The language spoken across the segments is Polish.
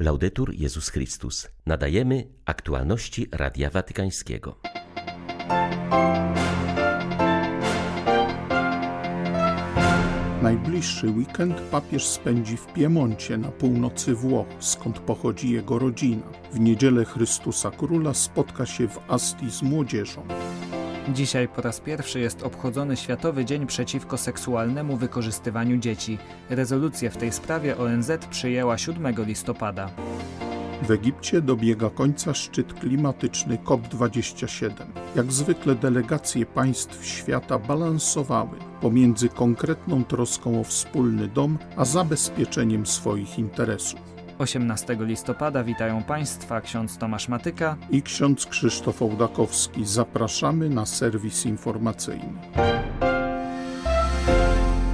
Laudetur Jezus Chrystus. Nadajemy aktualności Radia Watykańskiego. Najbliższy weekend papież spędzi w Piemoncie na północy Włoch, skąd pochodzi jego rodzina. W niedzielę Chrystusa Króla spotka się w Asti z młodzieżą. Dzisiaj po raz pierwszy jest obchodzony Światowy Dzień przeciwko seksualnemu wykorzystywaniu dzieci. Rezolucję w tej sprawie ONZ przyjęła 7 listopada. W Egipcie dobiega końca szczyt klimatyczny COP27. Jak zwykle delegacje państw świata balansowały pomiędzy konkretną troską o wspólny dom, a zabezpieczeniem swoich interesów. 18 listopada witają Państwa ksiądz Tomasz Matyka i ksiądz Krzysztof Ołdakowski. Zapraszamy na serwis informacyjny.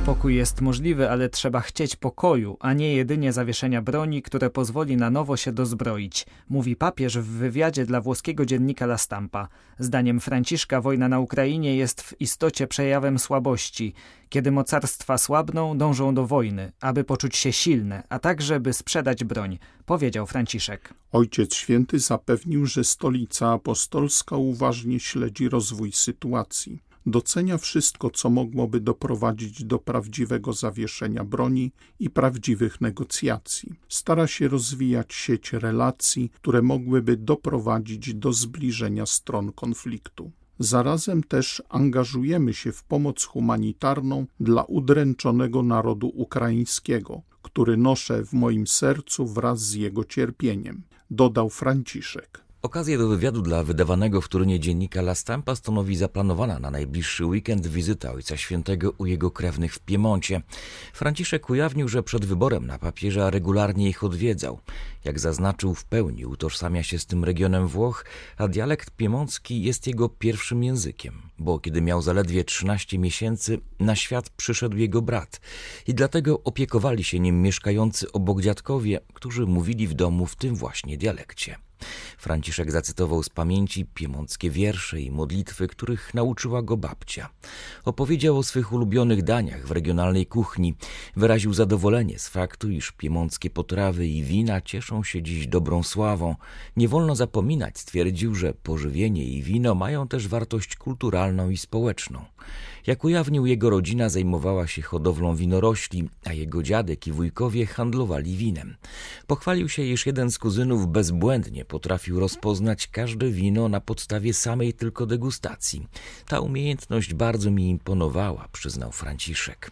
Pokój jest możliwy, ale trzeba chcieć pokoju, a nie jedynie zawieszenia broni, które pozwoli na nowo się dozbroić, mówi papież w wywiadzie dla włoskiego dziennika La Stampa. Zdaniem Franciszka wojna na Ukrainie jest w istocie przejawem słabości. Kiedy mocarstwa słabną, dążą do wojny, aby poczuć się silne, a także by sprzedać broń, powiedział Franciszek. Ojciec Święty zapewnił, że stolica apostolska uważnie śledzi rozwój sytuacji docenia wszystko, co mogłoby doprowadzić do prawdziwego zawieszenia broni i prawdziwych negocjacji. Stara się rozwijać sieć relacji, które mogłyby doprowadzić do zbliżenia stron konfliktu. Zarazem też angażujemy się w pomoc humanitarną dla udręczonego narodu ukraińskiego, który noszę w moim sercu wraz z jego cierpieniem, dodał Franciszek. Okazję do wywiadu dla wydawanego w Turynie dziennika La Stampa stanowi zaplanowana na najbliższy weekend wizyta Ojca Świętego u jego krewnych w Piemoncie. Franciszek ujawnił, że przed wyborem na papieża regularnie ich odwiedzał. Jak zaznaczył, w pełni utożsamia się z tym regionem Włoch, a dialekt piemoncki jest jego pierwszym językiem, bo kiedy miał zaledwie 13 miesięcy, na świat przyszedł jego brat i dlatego opiekowali się nim mieszkający obok dziadkowie, którzy mówili w domu w tym właśnie dialekcie. Franciszek zacytował z pamięci piemonckie wiersze i modlitwy, których nauczyła go babcia. Opowiedział o swych ulubionych daniach w regionalnej kuchni. Wyraził zadowolenie z faktu, iż piemonckie potrawy i wina cieszą się dziś dobrą sławą. Nie wolno zapominać, stwierdził, że pożywienie i wino mają też wartość kulturalną i społeczną. Jak ujawnił, jego rodzina zajmowała się hodowlą winorośli, a jego dziadek i wujkowie handlowali winem. Pochwalił się, iż jeden z kuzynów bezbłędnie potrafił rozpoznać każde wino na podstawie samej tylko degustacji. Ta umiejętność bardzo mi imponowała, przyznał Franciszek.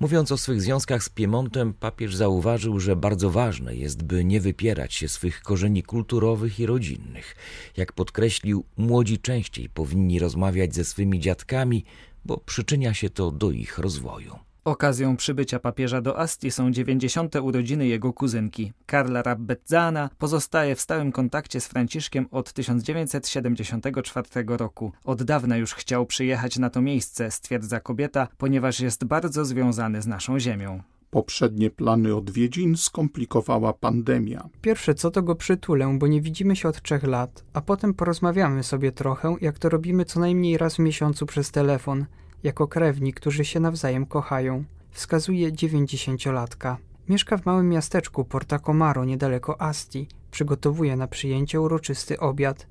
Mówiąc o swych związkach z Piemontem, papież zauważył, że bardzo ważne jest, by nie wypierać się swych korzeni kulturowych i rodzinnych. Jak podkreślił, młodzi częściej powinni rozmawiać ze swymi dziadkami, bo przyczynia się to do ich rozwoju. Okazją przybycia papieża do Asti są 90. urodziny jego kuzynki. Karla Rabbezzana pozostaje w stałym kontakcie z Franciszkiem od 1974 roku. Od dawna już chciał przyjechać na to miejsce, stwierdza kobieta, ponieważ jest bardzo związany z naszą ziemią. Poprzednie plany odwiedzin skomplikowała pandemia. Pierwsze co to go przytulę, bo nie widzimy się od trzech lat, a potem porozmawiamy sobie trochę, jak to robimy co najmniej raz w miesiącu przez telefon, jako krewni, którzy się nawzajem kochają. Wskazuje dziewięćdziesięciolatka. Mieszka w małym miasteczku Porta Comaro niedaleko Asti. Przygotowuje na przyjęcie uroczysty obiad.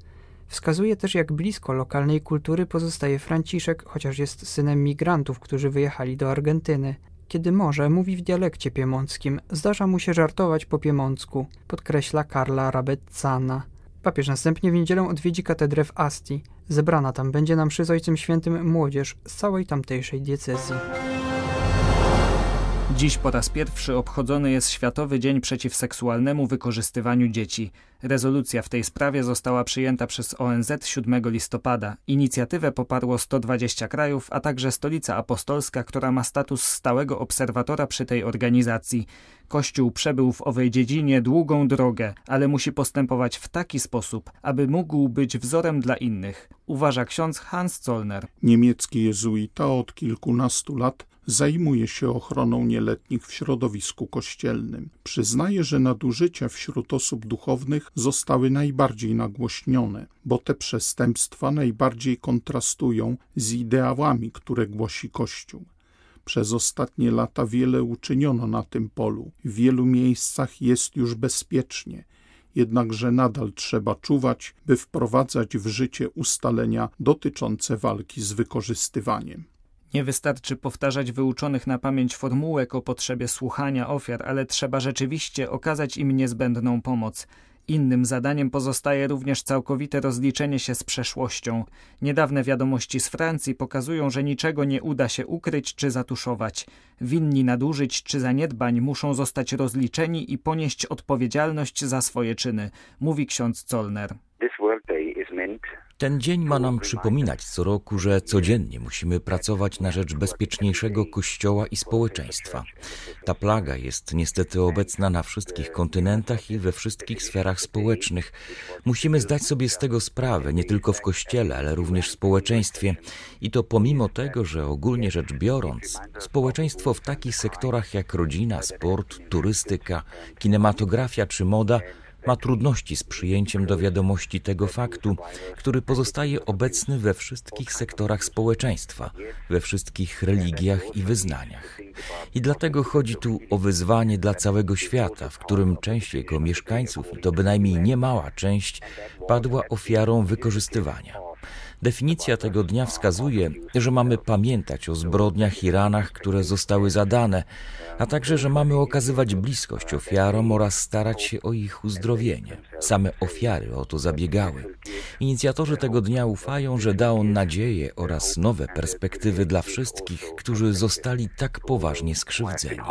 Wskazuje też, jak blisko lokalnej kultury pozostaje Franciszek, chociaż jest synem migrantów, którzy wyjechali do Argentyny. Kiedy może, mówi w dialekcie piemonckim. Zdarza mu się żartować po piemoncku, podkreśla Karla Rabezzana. Papież następnie w niedzielę odwiedzi katedrę w Asti. Zebrana tam będzie na mszy z Ojcem Świętym młodzież z całej tamtejszej diecezji. Dziś po raz pierwszy obchodzony jest Światowy Dzień Przeciw Seksualnemu Wykorzystywaniu Dzieci. Rezolucja w tej sprawie została przyjęta przez ONZ 7 listopada. Inicjatywę poparło 120 krajów, a także Stolica Apostolska, która ma status stałego obserwatora przy tej organizacji. Kościół przebył w owej dziedzinie długą drogę, ale musi postępować w taki sposób, aby mógł być wzorem dla innych, uważa ksiądz Hans Zollner. Niemiecki jezuita od kilkunastu lat zajmuje się ochroną nieletnich w środowisku kościelnym. Przyznaje, że nadużycia wśród osób duchownych zostały najbardziej nagłośnione, bo te przestępstwa najbardziej kontrastują z ideałami, które głosi Kościół. Przez ostatnie lata wiele uczyniono na tym polu. W wielu miejscach jest już bezpiecznie jednakże nadal trzeba czuwać, by wprowadzać w życie ustalenia dotyczące walki z wykorzystywaniem. Nie wystarczy powtarzać wyuczonych na pamięć formułek o potrzebie słuchania ofiar, ale trzeba rzeczywiście okazać im niezbędną pomoc. Innym zadaniem pozostaje również całkowite rozliczenie się z przeszłością. Niedawne wiadomości z Francji pokazują, że niczego nie uda się ukryć czy zatuszować. Winni nadużyć czy zaniedbań muszą zostać rozliczeni i ponieść odpowiedzialność za swoje czyny, mówi ksiądz Zollner. Ten dzień ma nam przypominać co roku, że codziennie musimy pracować na rzecz bezpieczniejszego kościoła i społeczeństwa. Ta plaga jest niestety obecna na wszystkich kontynentach i we wszystkich sferach społecznych. Musimy zdać sobie z tego sprawę, nie tylko w kościele, ale również w społeczeństwie. I to pomimo tego, że ogólnie rzecz biorąc, społeczeństwo w takich sektorach jak rodzina, sport, turystyka, kinematografia czy moda ma trudności z przyjęciem do wiadomości tego faktu, który pozostaje obecny we wszystkich sektorach społeczeństwa, we wszystkich religiach i wyznaniach. I dlatego chodzi tu o wyzwanie dla całego świata, w którym część jego mieszkańców, i to bynajmniej niemała część, padła ofiarą wykorzystywania. Definicja tego dnia wskazuje, że mamy pamiętać o zbrodniach i ranach, które zostały zadane, a także, że mamy okazywać bliskość ofiarom oraz starać się o ich uzdrowienie. Same ofiary o to zabiegały. Inicjatorzy tego dnia ufają, że da on nadzieję oraz nowe perspektywy dla wszystkich, którzy zostali tak poważnie skrzywdzeni.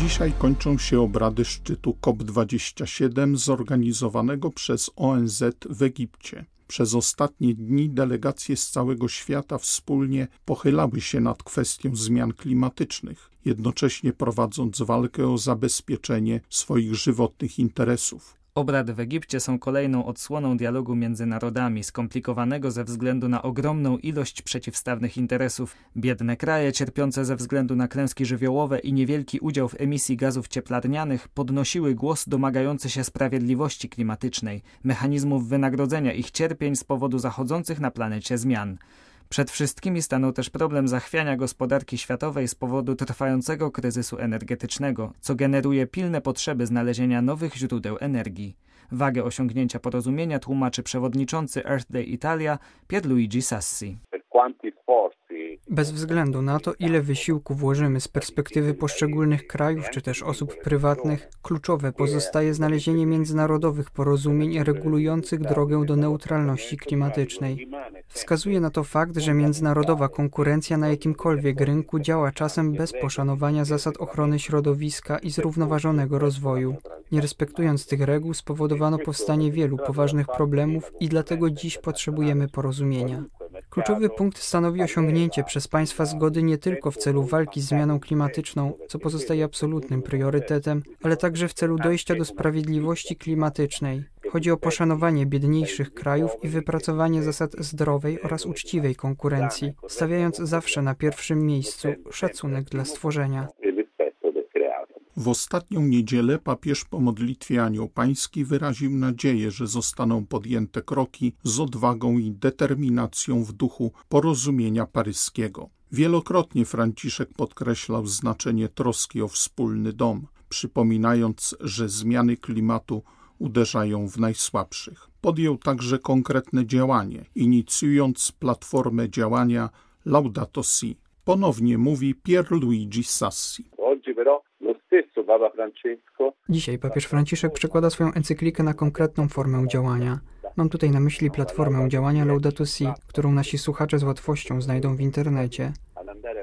Dzisiaj kończą się obrady szczytu COP27 zorganizowanego przez ONZ w Egipcie. Przez ostatnie dni delegacje z całego świata wspólnie pochylały się nad kwestią zmian klimatycznych, jednocześnie prowadząc walkę o zabezpieczenie swoich żywotnych interesów. Obrady w Egipcie są kolejną odsłoną dialogu między narodami, skomplikowanego ze względu na ogromną ilość przeciwstawnych interesów. Biedne kraje, cierpiące ze względu na klęski żywiołowe i niewielki udział w emisji gazów cieplarnianych, podnosiły głos domagający się sprawiedliwości klimatycznej, mechanizmów wynagrodzenia ich cierpień z powodu zachodzących na planecie zmian. Przed wszystkimi stanął też problem zachwiania gospodarki światowej z powodu trwającego kryzysu energetycznego, co generuje pilne potrzeby znalezienia nowych źródeł energii. Wagę osiągnięcia porozumienia tłumaczy przewodniczący Earth Day Italia Pierluigi Sassi. Bez względu na to, ile wysiłku włożymy z perspektywy poszczególnych krajów czy też osób prywatnych, kluczowe pozostaje znalezienie międzynarodowych porozumień regulujących drogę do neutralności klimatycznej. Wskazuje na to fakt, że międzynarodowa konkurencja na jakimkolwiek rynku działa czasem bez poszanowania zasad ochrony środowiska i zrównoważonego rozwoju. Nie respektując tych reguł spowodowano powstanie wielu poważnych problemów i dlatego dziś potrzebujemy porozumienia. Kluczowy punkt stanowi osiągnięcie przez państwa zgody nie tylko w celu walki z zmianą klimatyczną, co pozostaje absolutnym priorytetem, ale także w celu dojścia do sprawiedliwości klimatycznej. Chodzi o poszanowanie biedniejszych krajów i wypracowanie zasad zdrowej oraz uczciwej konkurencji, stawiając zawsze na pierwszym miejscu szacunek dla stworzenia. W ostatnią niedzielę papież po modlitwie Anioł Pański wyraził nadzieję, że zostaną podjęte kroki z odwagą i determinacją w duchu porozumienia paryskiego. Wielokrotnie Franciszek podkreślał znaczenie troski o wspólny dom, przypominając, że zmiany klimatu uderzają w najsłabszych. Podjął także konkretne działanie, inicjując platformę działania Laudato Si. Ponownie mówi Pierluigi Sassi. Dzisiaj papież Franciszek przekłada swoją encyklikę na konkretną formę działania. Mam tutaj na myśli platformę działania Laudato Si, którą nasi słuchacze z łatwością znajdą w internecie.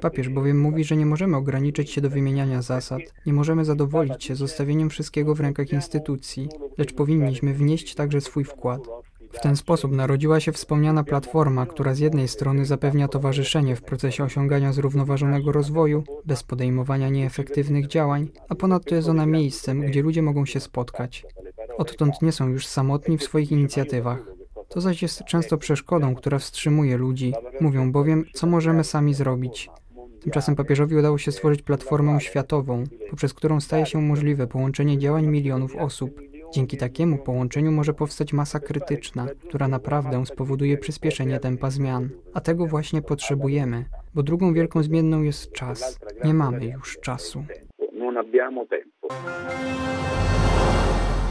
Papież bowiem mówi, że nie możemy ograniczyć się do wymieniania zasad, nie możemy zadowolić się zostawieniem wszystkiego w rękach instytucji, lecz powinniśmy wnieść także swój wkład. W ten sposób narodziła się wspomniana platforma, która z jednej strony zapewnia towarzyszenie w procesie osiągania zrównoważonego rozwoju, bez podejmowania nieefektywnych działań, a ponadto jest ona miejscem, gdzie ludzie mogą się spotkać. Odtąd nie są już samotni w swoich inicjatywach. To zaś jest często przeszkodą, która wstrzymuje ludzi. Mówią bowiem, co możemy sami zrobić. Tymczasem papieżowi udało się stworzyć platformę światową, poprzez którą staje się możliwe połączenie działań milionów osób. Dzięki takiemu połączeniu może powstać masa krytyczna, która naprawdę spowoduje przyspieszenie tempa zmian. A tego właśnie potrzebujemy, bo drugą wielką zmienną jest czas. Nie mamy już czasu.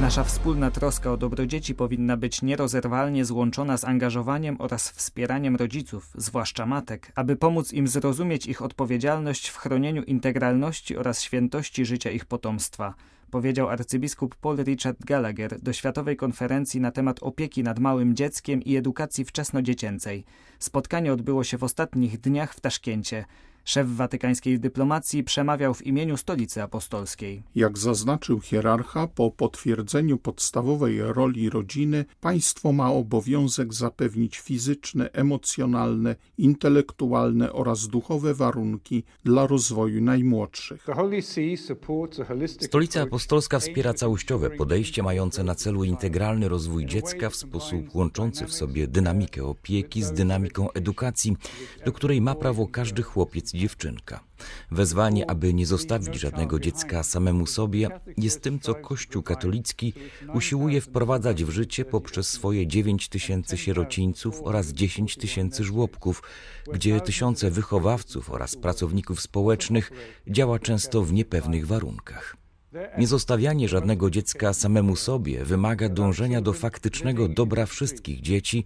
Nasza wspólna troska o dobro dzieci powinna być nierozerwalnie złączona z angażowaniem oraz wspieraniem rodziców, zwłaszcza matek, aby pomóc im zrozumieć ich odpowiedzialność w chronieniu integralności oraz świętości życia ich potomstwa powiedział arcybiskup Paul Richard Gallagher do Światowej Konferencji na temat opieki nad małym dzieckiem i edukacji wczesnodziecięcej. Spotkanie odbyło się w ostatnich dniach w Taszkencie. Szef watykańskiej dyplomacji przemawiał w imieniu Stolicy Apostolskiej. Jak zaznaczył hierarcha, po potwierdzeniu podstawowej roli rodziny, państwo ma obowiązek zapewnić fizyczne, emocjonalne, intelektualne oraz duchowe warunki dla rozwoju najmłodszych. Stolica Apostolska wspiera całościowe podejście mające na celu integralny rozwój dziecka w sposób łączący w sobie dynamikę opieki z dynamiką edukacji, do której ma prawo każdy chłopiec dziewczynka. Wezwanie, aby nie zostawić żadnego dziecka samemu sobie, jest tym, co Kościół katolicki usiłuje wprowadzać w życie poprzez swoje 9 tysięcy sierocińców oraz 10 tysięcy żłobków, gdzie tysiące wychowawców oraz pracowników społecznych działa często w niepewnych warunkach. Niezostawianie żadnego dziecka samemu sobie wymaga dążenia do faktycznego dobra wszystkich dzieci,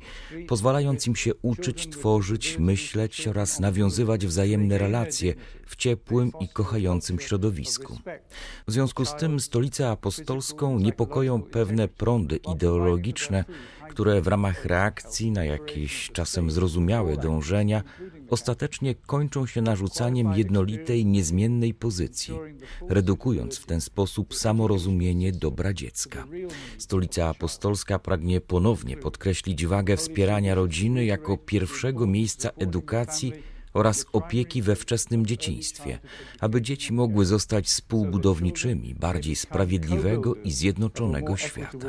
pozwalając im się uczyć, tworzyć, myśleć oraz nawiązywać wzajemne relacje w ciepłym i kochającym środowisku. W związku z tym stolicę apostolską niepokoją pewne prądy ideologiczne, które w ramach reakcji na jakieś czasem zrozumiałe dążenia ostatecznie kończą się narzucaniem jednolitej, niezmiennej pozycji, redukując w ten sposób samorozumienie dobra dziecka. Stolica Apostolska pragnie ponownie podkreślić wagę wspierania rodziny jako pierwszego miejsca edukacji oraz opieki we wczesnym dzieciństwie, aby dzieci mogły zostać współbudowniczymi bardziej sprawiedliwego i zjednoczonego świata.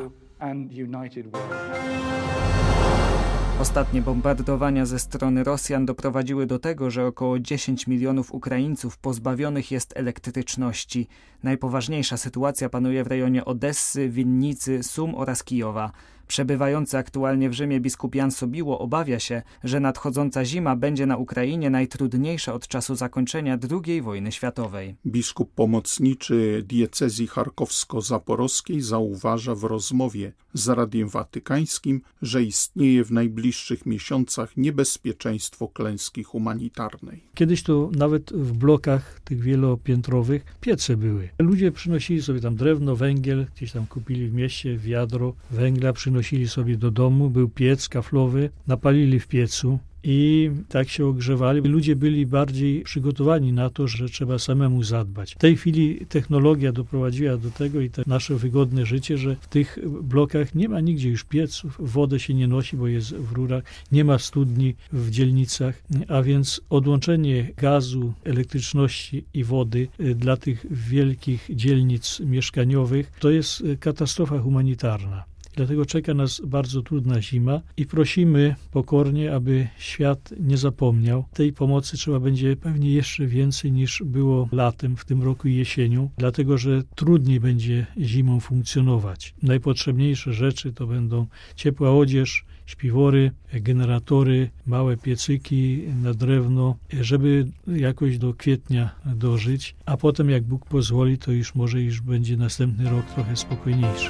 Ostatnie bombardowania ze strony Rosjan doprowadziły do tego, że około 10 milionów Ukraińców pozbawionych jest elektryczności. Najpoważniejsza sytuacja panuje w rejonie Odessy, Winnicy, Sum oraz Kijowa. Przebywający aktualnie w Rzymie biskup Jan Sobiło obawia się, że nadchodząca zima będzie na Ukrainie najtrudniejsza od czasu zakończenia II wojny światowej. Biskup pomocniczy diecezji charkowsko-zaporowskiej zauważa w rozmowie z Radiem Watykańskim, że istnieje w najbliższych miesiącach niebezpieczeństwo klęski humanitarnej. Kiedyś to nawet w blokach tych wielopiętrowych piece były. Ludzie przynosili sobie tam drewno, węgiel, gdzieś tam kupili w mieście wiadro węgla, przynosili przynosili sobie do domu, był piec kaflowy, napalili w piecu i tak się ogrzewali. Ludzie byli bardziej przygotowani na to, że trzeba samemu zadbać. W tej chwili technologia doprowadziła do tego i to nasze wygodne życie, że w tych blokach nie ma nigdzie już pieców, wodę się nie nosi, bo jest w rurach, nie ma studni w dzielnicach, a więc odłączenie gazu, elektryczności i wody y, dla tych wielkich dzielnic mieszkaniowych to jest katastrofa humanitarna. Dlatego czeka nas bardzo trudna zima i prosimy pokornie, aby świat nie zapomniał. Tej pomocy trzeba będzie pewnie jeszcze więcej niż było latem, w tym roku i jesienią, dlatego że trudniej będzie zimą funkcjonować. Najpotrzebniejsze rzeczy to będą ciepła odzież, śpiwory, generatory, małe piecyki na drewno, żeby jakoś do kwietnia dożyć, a potem jak Bóg pozwoli, to już może już będzie następny rok trochę spokojniejszy.